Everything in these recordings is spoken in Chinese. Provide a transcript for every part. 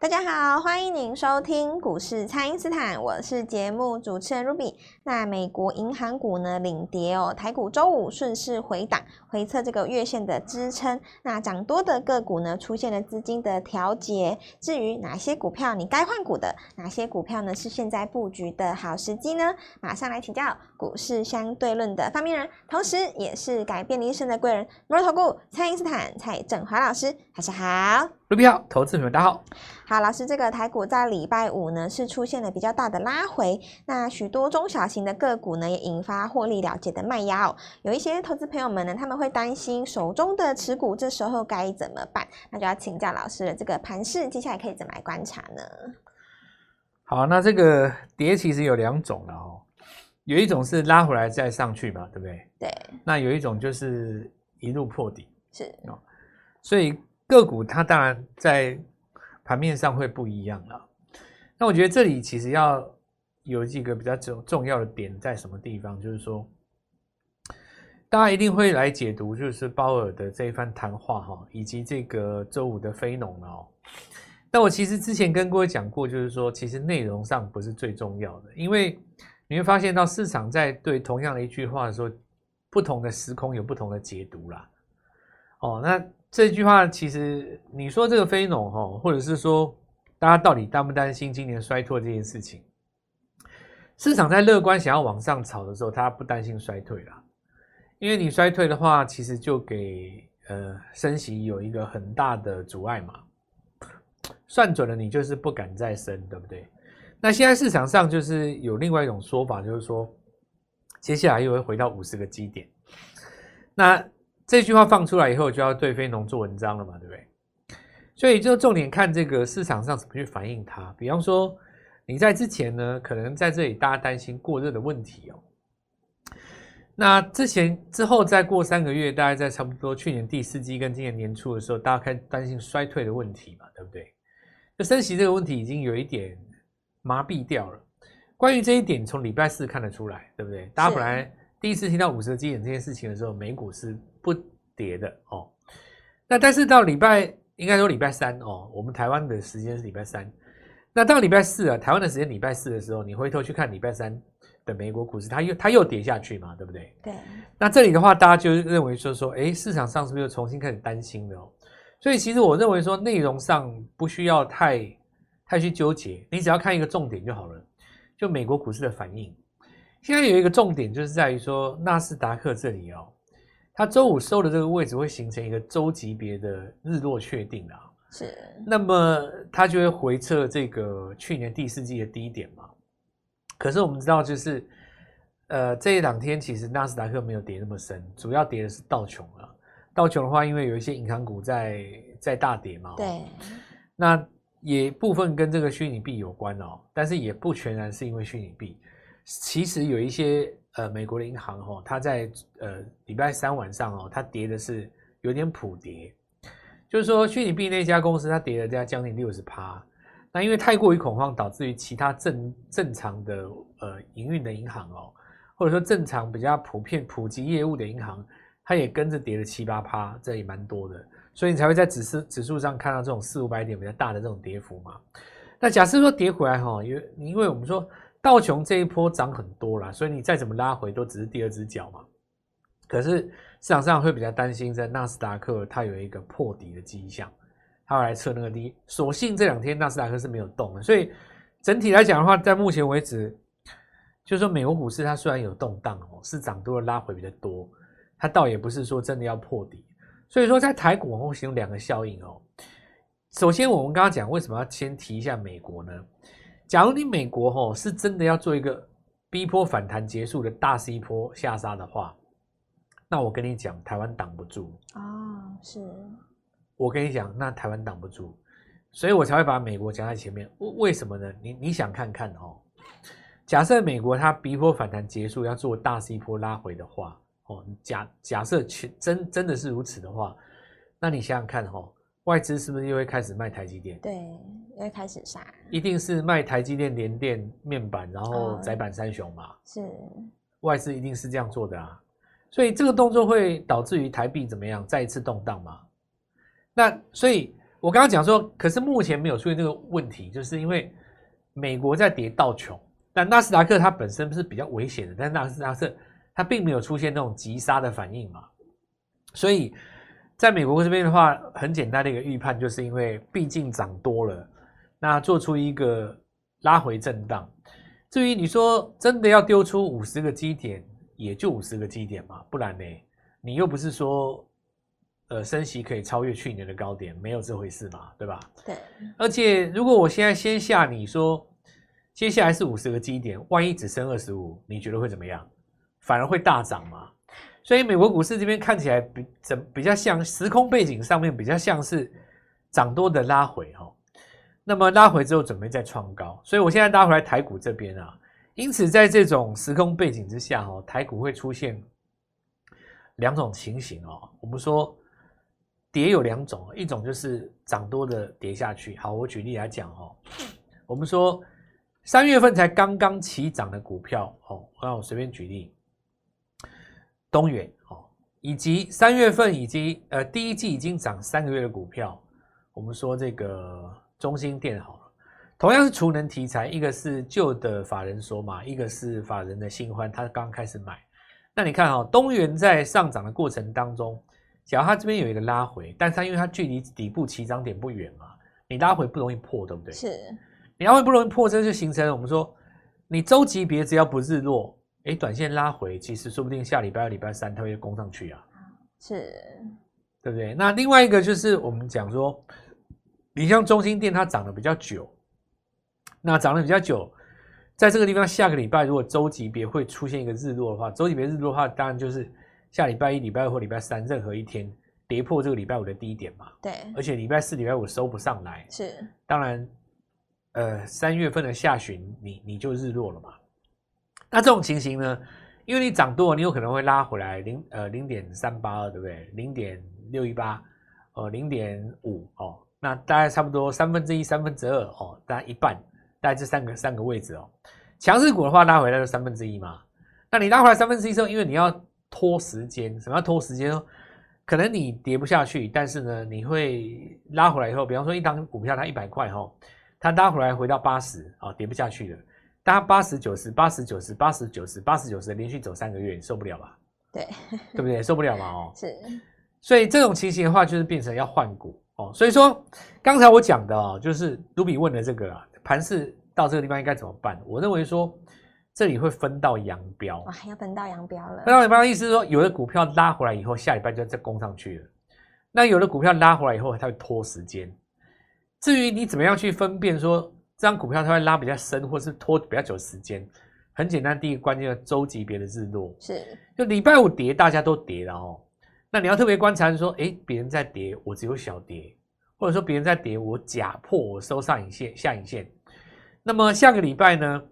大家好，欢迎您收听股市蔡因斯坦，我是节目主持人 Ruby。那美国银行股呢领跌哦，台股周五顺势回档，回测这个月线的支撑。那涨多的个股呢出现了资金的调节。至于哪些股票你该换股的，哪些股票呢是现在布局的好时机呢？马上来请教股市相对论的发明人，同时也是改变你一生的贵人——摩尔投顾蔡因斯坦蔡振华老师，大家好。卢比好，投资朋友大家好。好，老师，这个台股在礼拜五呢是出现了比较大的拉回，那许多中小型的个股呢也引发获利了结的卖压哦。有一些投资朋友们呢，他们会担心手中的持股这时候该怎么办？那就要请教老师了。这个盘势接下来可以怎么来观察呢？好，那这个跌其实有两种了哦，有一种是拉回来再上去嘛，对不对？对。那有一种就是一路破底，是哦，所以。个股它当然在盘面上会不一样了。那我觉得这里其实要有几个比较重重要的点在什么地方，就是说，大家一定会来解读，就是鲍尔的这一番谈话哈，以及这个周五的非农哦。但我其实之前跟各位讲过，就是说，其实内容上不是最重要的，因为你会发现到市场在对同样的一句话的时候，不同的时空有不同的解读啦。哦，那。这句话其实，你说这个非农哈，或者是说大家到底担不担心今年衰退这件事情？市场在乐观想要往上炒的时候，他不担心衰退啦，因为你衰退的话，其实就给呃升息有一个很大的阻碍嘛。算准了，你就是不敢再升，对不对？那现在市场上就是有另外一种说法，就是说接下来又会回到五十个基点，那。这句话放出来以后，就要对非农做文章了嘛，对不对？所以就重点看这个市场上怎么去反映它。比方说，你在之前呢，可能在这里大家担心过热的问题哦。那之前之后再过三个月，大概在差不多去年第四季跟今年年初的时候，大家开始担心衰退的问题嘛，对不对？就升息这个问题已经有一点麻痹掉了。关于这一点，从礼拜四看得出来，对不对？大家本来第一次听到五十个基点这件事情的时候，美股是。不跌的哦，那但是到礼拜应该说礼拜三哦，我们台湾的时间是礼拜三，那到礼拜四啊，台湾的时间礼拜四的时候，你回头去看礼拜三的美国股市，它又它又跌下去嘛，对不对？对。那这里的话，大家就认为说说，哎，市场上是不是又重新开始担心了哦？所以其实我认为说，内容上不需要太太去纠结，你只要看一个重点就好了，就美国股市的反应。现在有一个重点就是在于说纳斯达克这里哦。它周五收的这个位置会形成一个周级别的日落确定啊，是。那么它就会回测这个去年第四季的低点嘛。可是我们知道，就是呃这一两天其实纳斯达克没有跌那么深，主要跌的是道琼啊。道琼的话，因为有一些银行股在在大跌嘛，对。那也部分跟这个虚拟币有关哦，但是也不全然是因为虚拟币，其实有一些。呃，美国的银行哦，它在呃礼拜三晚上哦，它跌的是有点普跌，就是说虚拟币那家公司它跌了将近六十趴，那因为太过于恐慌，导致于其他正正常的呃营运的银行哦，或者说正常比较普遍普及业务的银行，它也跟着跌了七八趴，这也蛮多的，所以你才会在指数指数上看到这种四五百点比较大的这种跌幅嘛。那假设说跌回来哈，因为因为我们说。道琼这一波涨很多啦，所以你再怎么拉回都只是第二只脚嘛。可是市场上会比较担心，在纳斯达克它有一个破底的迹象，它要来测那个低。所幸这两天纳斯达克是没有动的，所以整体来讲的话，在目前为止，就是说美国股市它虽然有动荡哦，是涨多了拉回比较多，它倒也不是说真的要破底。所以说在台股会形成两个效应哦。首先我们刚刚讲为什么要先提一下美国呢？假如你美国吼是真的要做一个 B 波反弹结束的大 C 坡下杀的话，那我跟你讲，台湾挡不住哦，是。我跟你讲，那台湾挡不住，所以我才会把美国讲在前面。为为什么呢？你你想看看哦，假设美国它逼波反弹结束要做大 C 波拉回的话，哦，假假设全真真的是如此的话，那你想想看哦。外资是不是又会开始卖台积电？对，又会开始杀。一定是卖台积电、联电、面板，然后窄板三雄嘛。哦、是，外资一定是这样做的啊。所以这个动作会导致于台币怎么样？再一次动荡嘛。那所以我刚刚讲说，可是目前没有出现这个问题，就是因为美国在跌到穷，但纳斯达克它本身是比较危险的，但纳斯达克它并没有出现那种急杀的反应嘛，所以在美国这边的话，很简单的一个预判，就是因为毕竟涨多了，那做出一个拉回震荡。至于你说真的要丢出五十个基点，也就五十个基点嘛，不然呢，你又不是说。呃，升息可以超越去年的高点，没有这回事嘛，对吧？对。而且，如果我现在先下你说，接下来是五十个基点，万一只升二十五，你觉得会怎么样？反而会大涨嘛。所以，美国股市这边看起来比怎比较像时空背景上面比较像是涨多的拉回哈。那么拉回之后准备再创高，所以我现在拉回来台股这边啊。因此，在这种时空背景之下哈，台股会出现两种情形哦。我们说。跌有两种，一种就是涨多的跌下去。好，我举例来讲哦，我们说三月份才刚刚起涨的股票哦，让我随便举例，东元哦，以及三月份以及呃第一季已经涨三个月的股票，我们说这个中兴电好了，同样是储能题材，一个是旧的法人索马，一个是法人的新欢，他刚开始买。那你看哦，东元在上涨的过程当中。假如它这边有一个拉回，但是它因为它距离底部起涨点不远嘛，你拉回不容易破，对不对？是，你拉回不容易破，这就形成了我们说，你周级别只要不日落，哎，短线拉回，其实说不定下礼拜二、礼拜三它会攻上去啊，是，对不对？那另外一个就是我们讲说，你像中心店它涨得比较久，那涨得比较久，在这个地方下个礼拜如果周级别会出现一个日落的话，周级别日落的话，当然就是。下礼拜一、礼拜二或礼拜三，任何一天跌破这个礼拜五的低点嘛？对。而且礼拜四、礼拜五收不上来，是。当然，呃，三月份的下旬，你你就日落了嘛。那这种情形呢，因为你涨多了，你有可能会拉回来零呃零点三八二，对不对？零点六一八，呃零点五哦，那大概差不多三分之一、三分之二哦，大概一半，大概这三个三个位置哦。强势股的话，拉回来就三分之一嘛。那你拉回来三分之一之后，因为你要。拖时间，什么叫拖时间？可能你跌不下去，但是呢，你会拉回来以后，比方说一档股票它一百块哈，它拉回来回到八十啊，跌不下去了。但它八十九十、八十九十、八十九十、八十九十连续走三个月，你受不了吧？对，对不对？受不了嘛？哦，是。所以这种情形的话，就是变成要换股哦。所以说，刚才我讲的哦，就是卢比问的这个啊，盘势到这个地方应该怎么办？我认为说。这里会分道扬镳，哇，要分道扬镳了。分道扬镳的意思是说，有的股票拉回来以后，下礼拜就要再攻上去了。那有的股票拉回来以后，它会拖时间。至于你怎么样去分辨说这张股票它会拉比较深，或是拖比较久时间，很简单，第一个关键的周级别的日落是，就礼拜五跌，大家都跌了哦。那你要特别观察说，诶，别人在跌，我只有小跌，或者说别人在跌，我假破，我收上影线、下影线。那么下个礼拜呢？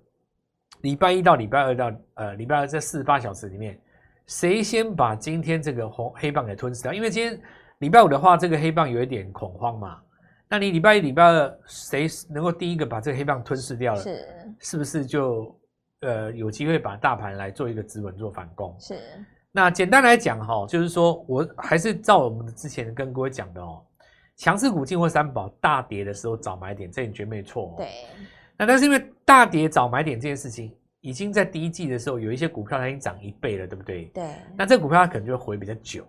礼拜一到礼拜二到呃礼拜二这四十八小时里面，谁先把今天这个红黑棒给吞噬掉？因为今天礼拜五的话，这个黑棒有一点恐慌嘛。那你礼拜一、礼拜二谁能够第一个把这个黑棒吞噬掉了？是是不是就呃有机会把大盘来做一个止稳做反攻？是。那简单来讲哈，就是说我还是照我们之前跟各位讲的哦，强势股进货三宝大跌的时候早买点，这你绝没错。对。那但是因为大跌早买点这件事情，已经在第一季的时候有一些股票它已经涨一倍了，对不对？对。那这股票它可能就会回比较久。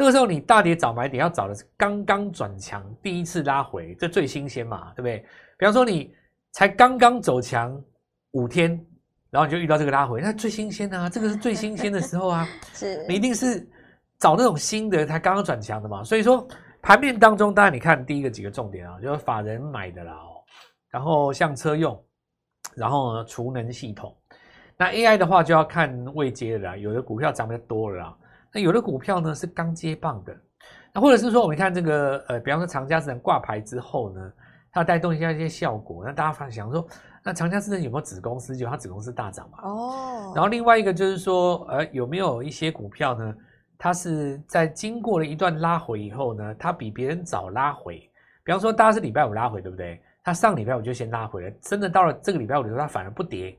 这个时候你大跌找买点要找的是刚刚转强，第一次拉回，这最新鲜嘛，对不对？比方说你才刚刚走强五天，然后你就遇到这个拉回，那最新鲜啊，这个是最新鲜的时候啊。是。你一定是找那种新的，才刚刚转强的嘛。所以说盘面当中，当然你看第一个几个重点啊，就是法人买的啦。然后像车用，然后呢，储能系统，那 AI 的话就要看未接的啦，有的股票涨得多了啦，那有的股票呢是刚接棒的，那或者是说我们看这个呃，比方说长佳智能挂牌之后呢，它带动一下一些效果，那大家发想说，那长佳智能有没有子公司？就它子公司大涨嘛？哦。然后另外一个就是说，呃，有没有一些股票呢？它是在经过了一段拉回以后呢，它比别人早拉回，比方说大家是礼拜五拉回，对不对？它上礼拜五就先拉回了，真的到了这个礼拜五的时候，它反而不跌，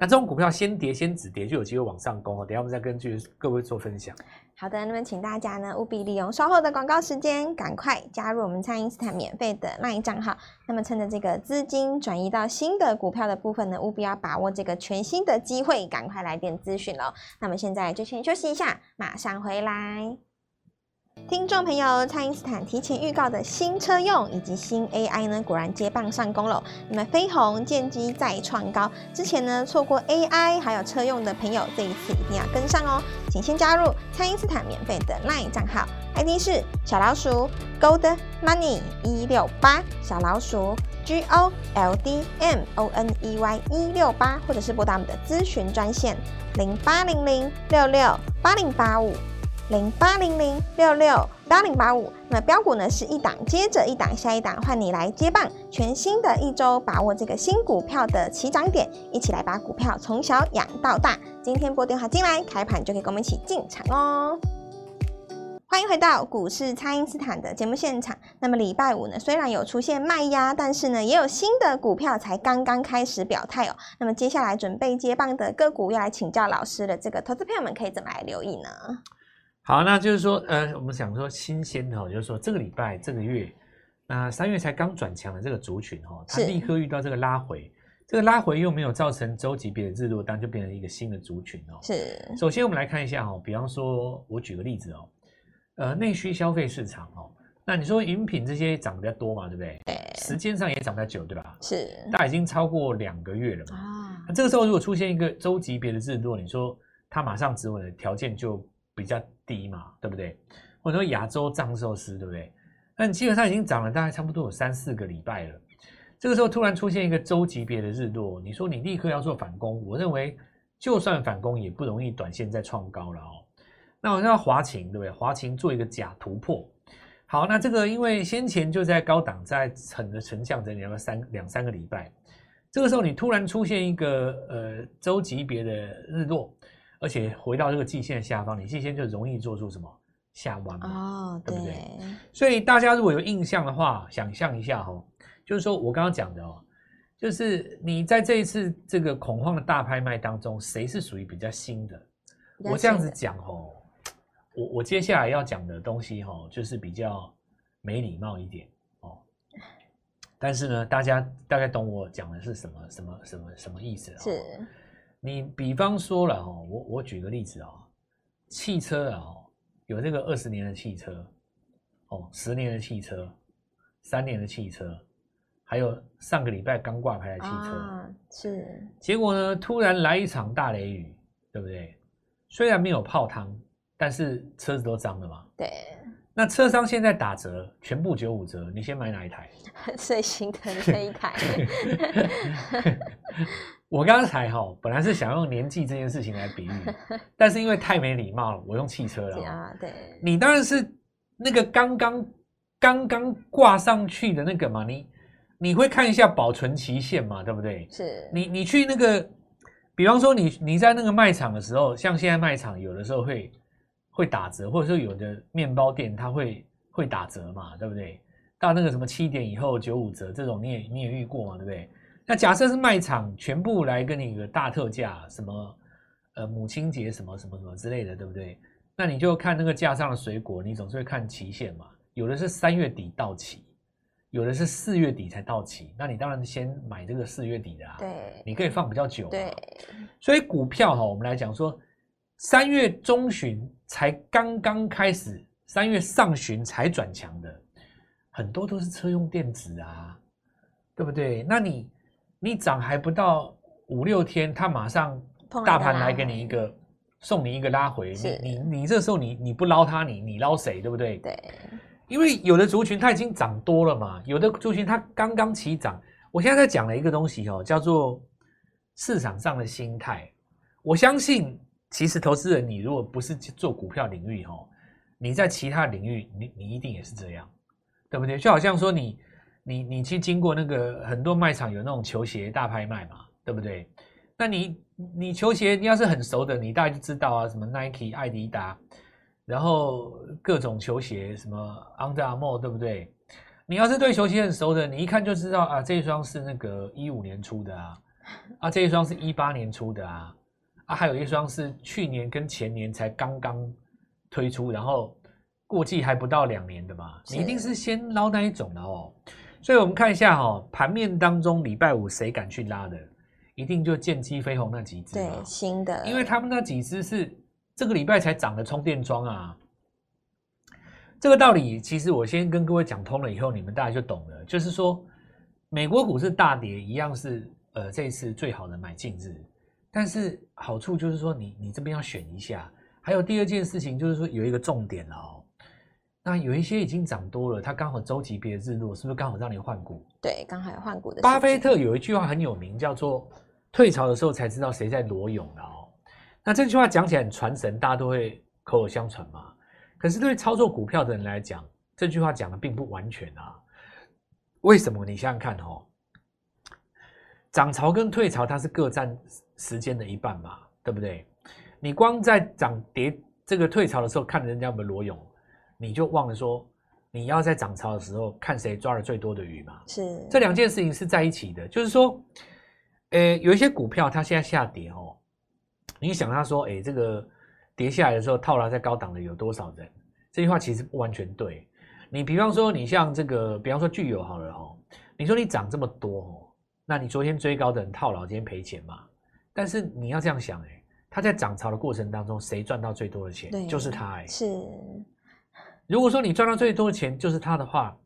那这种股票先跌先止跌，就有机会往上攻哦。等下我们再根据各位做分享。好的，那么请大家呢务必利用稍后的广告时间，赶快加入我们蔡因斯坦免费的 LINE 账号。那么趁着这个资金转移到新的股票的部分呢，务必要把握这个全新的机会，赶快来电咨询喽。那么现在就先休息一下，马上回来。听众朋友，蔡因斯坦提前预告的新车用以及新 AI 呢，果然接棒上攻了。那么飞鸿建机再创高，之前呢错过 AI 还有车用的朋友，这一次一定要跟上哦。请先加入蔡因斯坦免费的 LINE 账号，ID 是小老鼠 Gold Money 一六八，小老鼠 G O L D M O N E Y 一六八，或者是拨打我们的咨询专线零八零零六六八零八五。零八零零六六八零八五，那标股呢是一档接着一档，下一档换你来接棒，全新的一周把握这个新股票的起涨点，一起来把股票从小养到大。今天拨电话进来，开盘就可以跟我们一起进场哦。欢迎回到股市，蔡因斯坦的节目现场。那么礼拜五呢，虽然有出现卖压，但是呢，也有新的股票才刚刚开始表态哦。那么接下来准备接棒的个股，要来请教老师的这个投资朋友们可以怎么来留意呢？好，那就是说，呃，我们想说新鲜的，就是说这个礼拜、这个月，那三月才刚转强的这个族群，哈，它立刻遇到这个拉回，这个拉回又没有造成周级别的日落单，就变成一个新的族群哦。是。首先，我们来看一下哈，比方说，我举个例子哦，呃，内需消费市场哦，那你说饮品这些涨得比较多嘛，对不对？对。时间上也涨比较久，对吧？是。大已经超过两个月了嘛。啊。那这个时候如果出现一个周级别的日落，你说它马上止稳的条件就比较低嘛，对不对？或者说亚洲藏寿司，对不对？那你基本上已经涨了大概差不多有三四个礼拜了，这个时候突然出现一个周级别的日落，你说你立刻要做反攻，我认为就算反攻也不容易短线再创高了哦。那我知道华勤，对不对？华勤做一个假突破，好，那这个因为先前就在高档在沉的沉降整理了三两三个礼拜，这个时候你突然出现一个呃周级别的日落。而且回到这个季线下方，你季线就容易做出什么下弯嘛？哦，对不对？所以大家如果有印象的话，想象一下哦，就是说我刚刚讲的哦，就是你在这一次这个恐慌的大拍卖当中，谁是属于比较新的？我这样子讲哦，我我接下来要讲的东西哦，就是比较没礼貌一点哦。但是呢，大家大概懂我讲的是什么什么什么什么意思？是。你比方说了哦，我我举个例子啊，汽车啊，有这个二十年的汽车，哦，十年的汽车，三年的汽车，还有上个礼拜刚挂牌的汽车，啊，是。结果呢，突然来一场大雷雨，对不对？虽然没有泡汤，但是车子都脏了嘛。对。那车商现在打折，全部九五折，你先买哪一台？最新的这一台。我刚才哈，本来是想用年纪这件事情来比喻，但是因为太没礼貌了，我用汽车了。啊，对。你当然是那个刚刚刚刚挂上去的那个嘛，你你会看一下保存期限嘛，对不对？是。你你去那个，比方说你你在那个卖场的时候，像现在卖场有的时候会会打折，或者说有的面包店它会会打折嘛，对不对？到那个什么七点以后九五折这种，你也你也遇过嘛，对不对？那假设是卖场全部来跟你一个大特价，什么呃母亲节什么什么什么之类的，对不对？那你就看那个架上的水果，你总是会看期限嘛。有的是三月底到期，有的是四月底才到期。那你当然先买这个四月底的啊，对，你可以放比较久嘛。对，所以股票哈，我们来讲说，三月中旬才刚刚开始，三月上旬才转强的，很多都是车用电子啊，对不对？那你。你涨还不到五六天，他马上大盘来给你一个送你一个拉回，你你你这时候你你不捞它，你你捞谁，对不对？对，因为有的族群它已经涨多了嘛，有的族群它刚刚起涨。我现在在讲了一个东西哦，叫做市场上的心态。我相信，其实投资人你如果不是做股票领域哦，你在其他领域你你一定也是这样，对不对？就好像说你。你你去经过那个很多卖场有那种球鞋大拍卖嘛，对不对？那你你球鞋你要是很熟的，你大概就知道啊，什么 Nike、艾迪达，然后各种球鞋，什么 Under Armour，对不对？你要是对球鞋很熟的，你一看就知道啊，这一双是那个一五年出的啊，啊，这一双是一八年出的啊，啊，还有一双是去年跟前年才刚刚推出，然后过季还不到两年的嘛，你一定是先捞那一种的哦。所以我们看一下哈、哦，盘面当中礼拜五谁敢去拉的，一定就剑基飞鸿那几只，对，新的，因为他们那几只是这个礼拜才涨的充电桩啊。这个道理其实我先跟各位讲通了以后，你们大家就懂了。就是说，美国股市大跌一样是呃这一次最好的买进日，但是好处就是说你你这边要选一下。还有第二件事情就是说有一个重点哦，那有一些已经涨多了，它刚好周级别日落，是不是刚好让你换股？对，刚好有换股的。巴菲特有一句话很有名，叫做“退潮的时候才知道谁在裸泳”的哦。那这句话讲起来很传神，大家都会口口相传嘛。可是对操作股票的人来讲，这句话讲的并不完全啊。为什么？你想想看哦，涨潮跟退潮它是各占时间的一半嘛，对不对？你光在涨跌这个退潮的时候看人家有没有裸泳，你就忘了说你要在涨潮的时候看谁抓了最多的鱼嘛。是这两件事情是在一起的，就是说，诶，有一些股票它现在下跌哦，你想他说，诶，这个。跌下来的时候，套牢在高档的有多少人？这句话其实不完全对。你比方说，你像这个，比方说聚友好了哦，你说你涨这么多哦，那你昨天追高的人套牢，今天赔钱嘛？但是你要这样想，哎，他在涨潮的过程当中，谁赚到最多的钱？就是他，哎，是。如果说你赚到最多的钱就是他的话，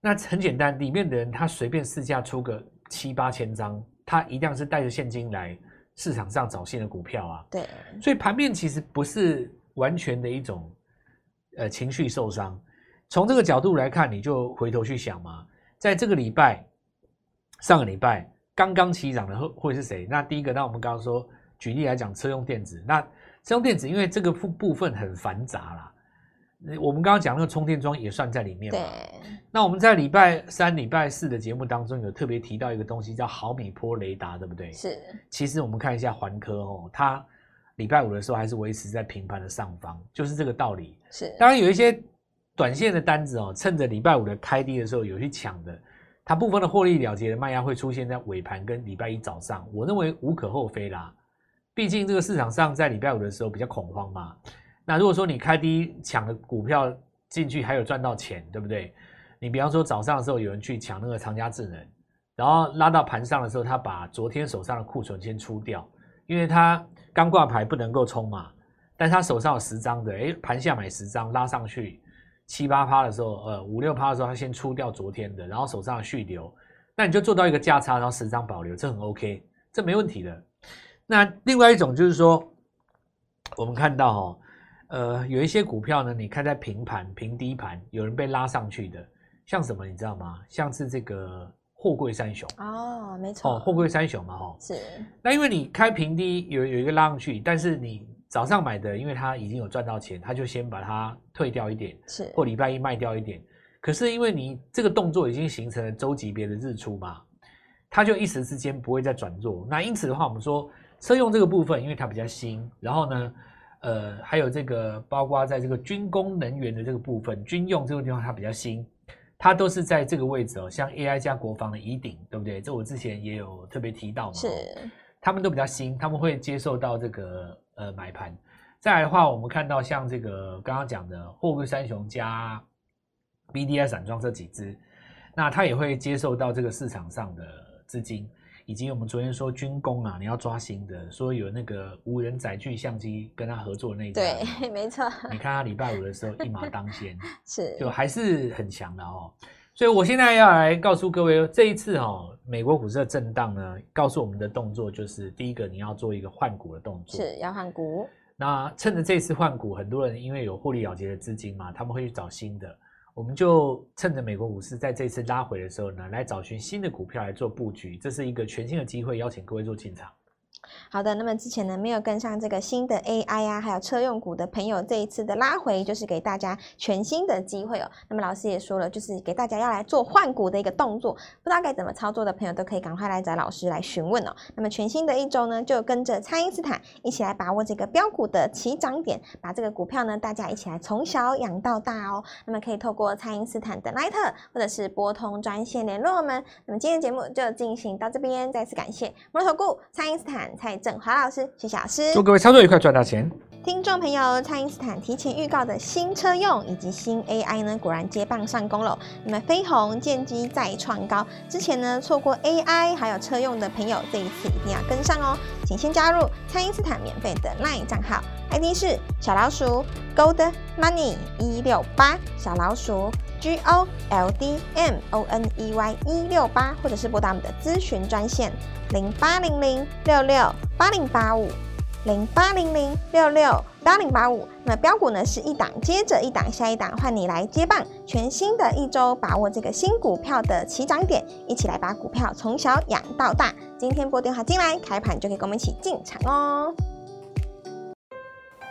那很简单，里面的人他随便市价出个七八千张，他一定是带着现金来。市场上找新的股票啊，对，所以盘面其实不是完全的一种呃情绪受伤。从这个角度来看，你就回头去想嘛，在这个礼拜、上个礼拜刚刚起涨的会会是谁？那第一个，那我们刚刚说举例来讲，车用电子，那车用电子因为这个部部分很繁杂啦。我们刚刚讲那个充电桩也算在里面嘛？对。那我们在礼拜三、礼拜四的节目当中有特别提到一个东西，叫毫米波雷达，对不对？是。其实我们看一下环科哦，它礼拜五的时候还是维持在平盘的上方，就是这个道理。是。当然有一些短线的单子哦，趁着礼拜五的开低的时候有去抢的，它部分的获利了结的卖压会出现在尾盘跟礼拜一早上。我认为无可厚非啦，毕竟这个市场上在礼拜五的时候比较恐慌嘛。那如果说你开低抢的股票进去还有赚到钱，对不对？你比方说早上的时候有人去抢那个长佳智能，然后拉到盘上的时候，他把昨天手上的库存先出掉，因为他刚挂牌不能够冲嘛。但他手上有十张的，诶，盘下买十张拉上去七八趴的时候，呃五六趴的时候，他先出掉昨天的，然后手上的续留，那你就做到一个价差，然后十张保留，这很 OK，这没问题的。那另外一种就是说，我们看到哦。呃，有一些股票呢，你看在平盘、平低盘，有人被拉上去的，像什么你知道吗？像是这个货柜三雄哦，没错，哦，货柜三雄嘛，哈，是。那因为你开平低有有一个拉上去，但是你早上买的，因为它已经有赚到钱，他就先把它退掉一点，是，或礼拜一卖掉一点。可是因为你这个动作已经形成了周级别的日出嘛，它就一时之间不会再转弱。那因此的话，我们说车用这个部分，因为它比较新，然后呢。呃，还有这个，包括在这个军工能源的这个部分，军用这个地方它比较新，它都是在这个位置哦，像 AI 加国防的疑鼎，对不对？这我之前也有特别提到嘛，是，他们都比较新，他们会接受到这个呃买盘。再来的话，我们看到像这个刚刚讲的货柜三雄加 BDI 散装这几只，那它也会接受到这个市场上的资金。以及我们昨天说军工啊，你要抓新的，说有那个无人载具相机跟他合作那一家，对，没错。你看他礼拜五的时候一马当先，是，就还是很强的哦。所以我现在要来告诉各位，这一次哦，美国股市的震荡呢，告诉我们的动作就是，第一个你要做一个换股的动作，是要换股。那趁着这次换股，很多人因为有获利了结的资金嘛，他们会去找新的。我们就趁着美国股市在这次拉回的时候呢，来找寻新的股票来做布局，这是一个全新的机会，邀请各位做进场。好的，那么之前呢没有跟上这个新的 AI 啊，还有车用股的朋友，这一次的拉回就是给大家全新的机会哦。那么老师也说了，就是给大家要来做换股的一个动作，不知道该怎么操作的朋友都可以赶快来找老师来询问哦。那么全新的一周呢，就跟着蔡因斯坦一起来把握这个标股的起涨点，把这个股票呢大家一起来从小养到大哦。那么可以透过蔡因斯坦的 Line 或者是拨通专线联络我们。那么今天节目就进行到这边，再次感谢摩尔投顾蔡因斯坦。蔡振华老师，谢谢老师，祝各位操作愉快，赚大钱。听众朋友，蔡因斯坦提前预告的新车用以及新 AI 呢，果然接棒上攻了。那么飞鸿建机再创高，之前呢错过 AI 还有车用的朋友，这一次一定要跟上哦。请先加入蔡因斯坦免费的 LINE 账号，ID 是小老鼠 Gold Money 一六八，小老鼠 G O L D M O N E Y 一六八，或者是拨打我们的咨询专线零八零零六六八零八五。零八零零六六八零八五，那标股呢是一档接着一档，下一档换你来接棒，全新的一周把握这个新股票的起涨点，一起来把股票从小养到大。今天拨电话进来，开盘就可以跟我们一起进场哦。